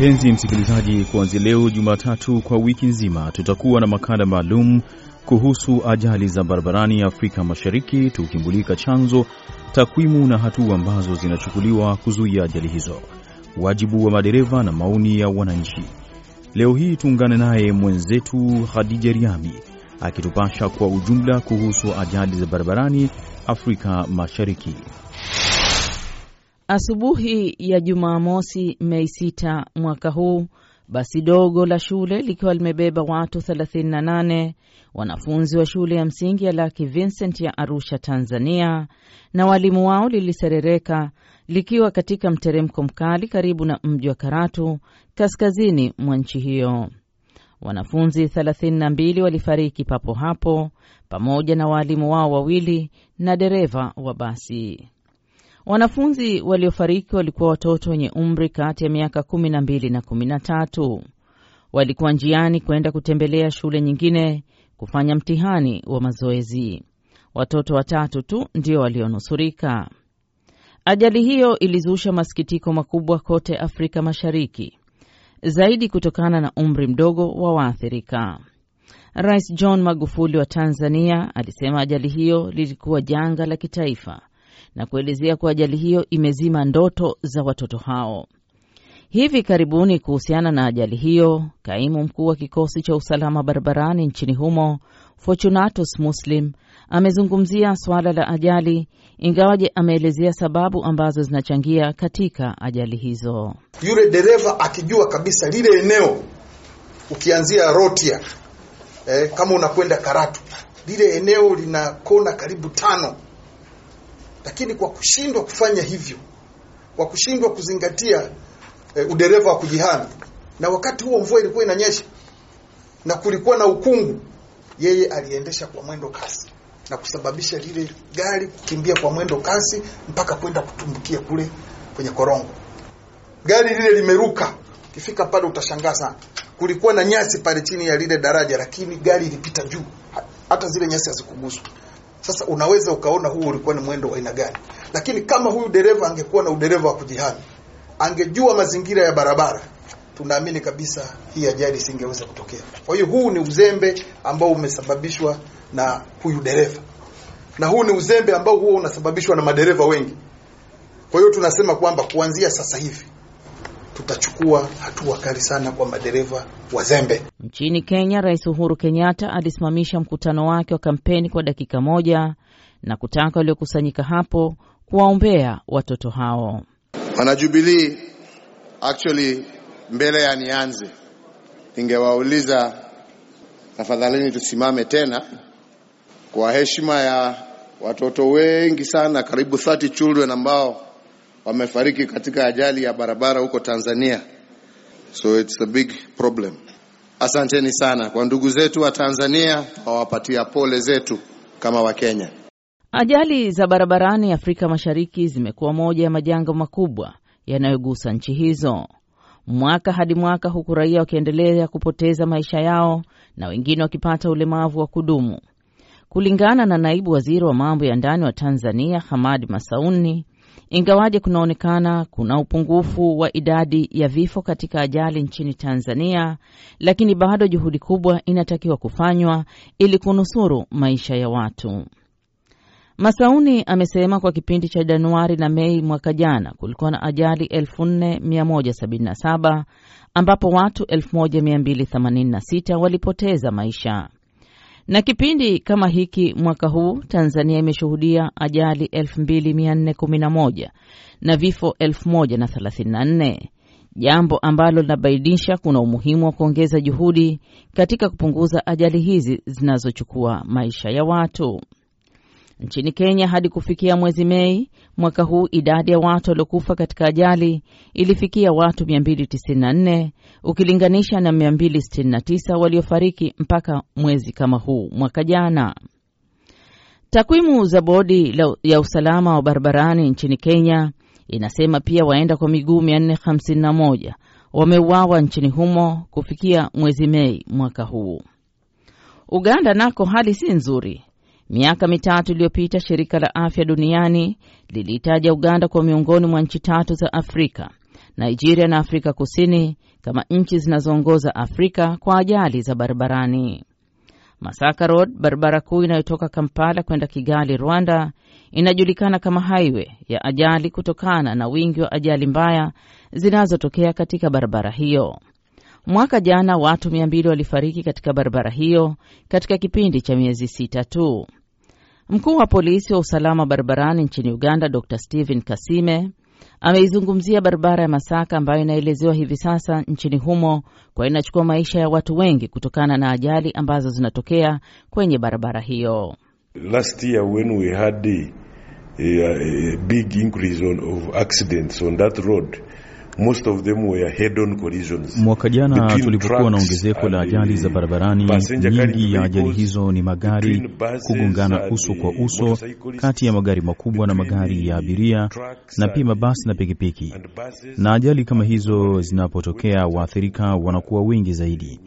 Mpenzi msikilizaji, kuanzia leo Jumatatu kwa wiki nzima tutakuwa na makala maalum kuhusu ajali za barabarani Afrika Mashariki, tukimulika chanzo, takwimu na hatua ambazo zinachukuliwa kuzuia ajali hizo, wajibu wa madereva na maoni ya wananchi. Leo hii tuungane naye mwenzetu Khadija Riami akitupasha kwa ujumla kuhusu ajali za barabarani Afrika Mashariki. Asubuhi ya Jumamosi, Mei 6 mwaka huu, basi dogo la shule likiwa limebeba watu 38 wanafunzi wa shule ya msingi ya Lucky Vincent ya Arusha, Tanzania, na walimu wao liliserereka likiwa katika mteremko mkali karibu na mji wa Karatu, kaskazini mwa nchi hiyo. Wanafunzi 32 walifariki papo hapo pamoja na waalimu wao wawili na dereva wa basi. Wanafunzi waliofariki walikuwa watoto wenye umri kati ya miaka 12 na 13. Walikuwa njiani kwenda kutembelea shule nyingine kufanya mtihani wa mazoezi. Watoto watatu tu ndio walionusurika. Ajali hiyo ilizusha masikitiko makubwa kote Afrika Mashariki, zaidi kutokana na umri mdogo wa waathirika. Rais John Magufuli wa Tanzania alisema ajali hiyo lilikuwa janga la kitaifa na kuelezea kuwa ajali hiyo imezima ndoto za watoto hao. Hivi karibuni, kuhusiana na ajali hiyo, kaimu mkuu wa kikosi cha usalama barabarani nchini humo Fortunatus Muslim amezungumzia suala la ajali, ingawaje ameelezea sababu ambazo zinachangia katika ajali hizo. Yule dereva akijua kabisa lile eneo, ukianzia Rotia eh, kama unakwenda Karatu, lile eneo lina kona karibu tano lakini kwa kushindwa kufanya hivyo, kwa kushindwa kuzingatia e, udereva wa kujihami, na wakati huo mvua ilikuwa inanyesha na kulikuwa na ukungu, yeye aliendesha kwa mwendo kasi na kusababisha lile gari kukimbia kwa mwendo kasi mpaka kwenda kutumbukia kule kwenye korongo. Gari lile limeruka, ukifika pale utashangaa sana. Kulikuwa na nyasi pale chini ya lile daraja, lakini gari ilipita juu, hata zile nyasi hazikuguswa. Sasa unaweza ukaona huu ulikuwa ni mwendo wa aina gani, lakini kama huyu dereva angekuwa na udereva wa kujihami, angejua mazingira ya barabara, tunaamini kabisa hii ajali isingeweza kutokea. Kwa hiyo huu ni uzembe ambao umesababishwa na huyu dereva, na huu ni uzembe ambao huwa unasababishwa na madereva wengi. Kwa hiyo tunasema kwamba kuanzia sasa hivi tutachukua hatua kali sana kwa madereva wazembe. Nchini Kenya, Rais Uhuru Kenyatta alisimamisha mkutano wake wa kampeni kwa dakika moja na kutaka waliokusanyika hapo kuwaombea watoto hao. Wanajubilii, actually, mbele ya nianze, ningewauliza tafadhalini, tusimame tena kwa heshima ya watoto wengi sana, karibu 30 children ambao wamefariki katika ajali ya barabara huko Tanzania. So it's a big problem. Asanteni sana kwa ndugu zetu wa Tanzania, wawapatia pole zetu kama Wakenya. Ajali za barabarani Afrika Mashariki zimekuwa moja ya majanga makubwa yanayogusa nchi hizo mwaka hadi mwaka, huku raia wakiendelea kupoteza maisha yao na wengine wakipata ulemavu wa kudumu. Kulingana na naibu waziri wa mambo ya ndani wa Tanzania Hamad Masauni, ingawaje kunaonekana kuna upungufu wa idadi ya vifo katika ajali nchini Tanzania, lakini bado juhudi kubwa inatakiwa kufanywa ili kunusuru maisha ya watu. Masauni amesema kwa kipindi cha Januari na Mei mwaka jana kulikuwa na ajali 4177 ambapo watu 1286 walipoteza maisha na kipindi kama hiki mwaka huu Tanzania imeshuhudia ajali 2411 na vifo 1034, jambo ambalo linabainisha kuna umuhimu wa kuongeza juhudi katika kupunguza ajali hizi zinazochukua maisha ya watu. Nchini Kenya, hadi kufikia mwezi Mei mwaka huu, idadi ya watu waliokufa katika ajali ilifikia watu 294 ukilinganisha na 269 waliofariki mpaka mwezi kama huu mwaka jana. Takwimu za bodi ya usalama wa barabarani nchini Kenya inasema pia waenda kwa miguu 451 wameuawa nchini humo kufikia mwezi Mei mwaka huu. Uganda nako hali si nzuri. Miaka mitatu iliyopita shirika la afya duniani liliitaja Uganda kwa miongoni mwa nchi tatu za Afrika Nigeria na Afrika Kusini kama nchi zinazoongoza Afrika kwa ajali za barabarani. Masaka Road, barabara kuu inayotoka Kampala kwenda Kigali, Rwanda, inajulikana kama highway ya ajali kutokana na wingi wa ajali mbaya zinazotokea katika barabara hiyo. Mwaka jana watu mia mbili walifariki katika barabara hiyo katika kipindi cha miezi sita tu. Mkuu wa polisi wa usalama barabarani nchini Uganda, Dr Stephen Kasime ameizungumzia barabara ya Masaka ambayo inaelezewa hivi sasa nchini humo kwa inachukua maisha ya watu wengi kutokana na ajali ambazo zinatokea kwenye barabara hiyo. Last year when we had a, a, big increase on, of accidents on that road Most of them were head-on collisions. Mwaka jana tulipokuwa na ongezeko la ajali za barabarani, nyingi ya ajali hizo ni magari kugongana uso kwa uso kati ya magari makubwa na magari ya abiria na pia mabasi na pikipiki. Na ajali kama hizo zinapotokea, waathirika wanakuwa wengi zaidi.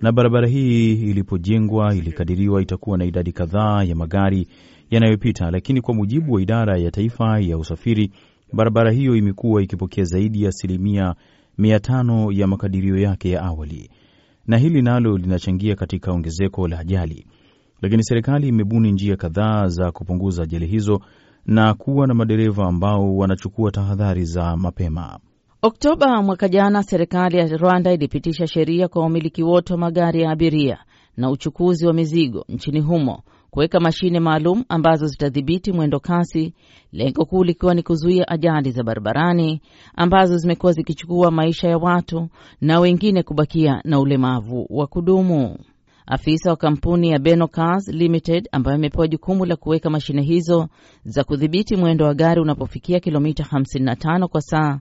Na barabara hii ilipojengwa, ilikadiriwa itakuwa na idadi kadhaa ya magari yanayopita, lakini kwa mujibu wa idara ya taifa ya usafiri barabara hiyo imekuwa ikipokea zaidi ya asilimia mia tano ya makadirio yake ya awali, na hili nalo linachangia katika ongezeko la ajali. Lakini serikali imebuni njia kadhaa za kupunguza ajali hizo na kuwa na madereva ambao wanachukua tahadhari za mapema. Oktoba mwaka jana, serikali ya Rwanda ilipitisha sheria kwa wamiliki wote wa magari ya abiria na uchukuzi wa mizigo nchini humo kuweka mashine maalum ambazo zitadhibiti mwendo kasi, lengo kuu likiwa ni kuzuia ajali za barabarani ambazo zimekuwa zikichukua maisha ya watu na wengine kubakia na ulemavu wa kudumu. Afisa wa kampuni ya Beno Cars Limited ambayo imepewa jukumu la kuweka mashine hizo za kudhibiti mwendo wa gari unapofikia kilomita 55 kwa saa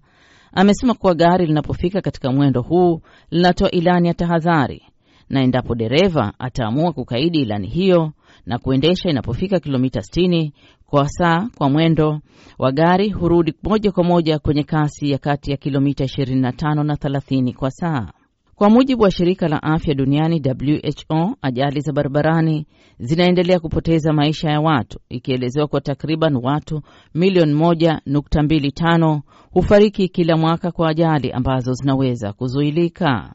amesema kuwa gari linapofika katika mwendo huu linatoa ilani ya tahadhari, na endapo dereva ataamua kukaidi ilani hiyo na kuendesha inapofika kilomita 60 kwa saa kwa mwendo wa gari hurudi moja kwa moja kwenye kasi ya kati ya kilomita 25 na 30 kwa saa. Kwa mujibu wa shirika la afya duniani WHO, ajali za barabarani zinaendelea kupoteza maisha ya watu, ikielezewa kwa takriban watu milioni 1.25 hufariki kila mwaka kwa ajali ambazo zinaweza kuzuilika.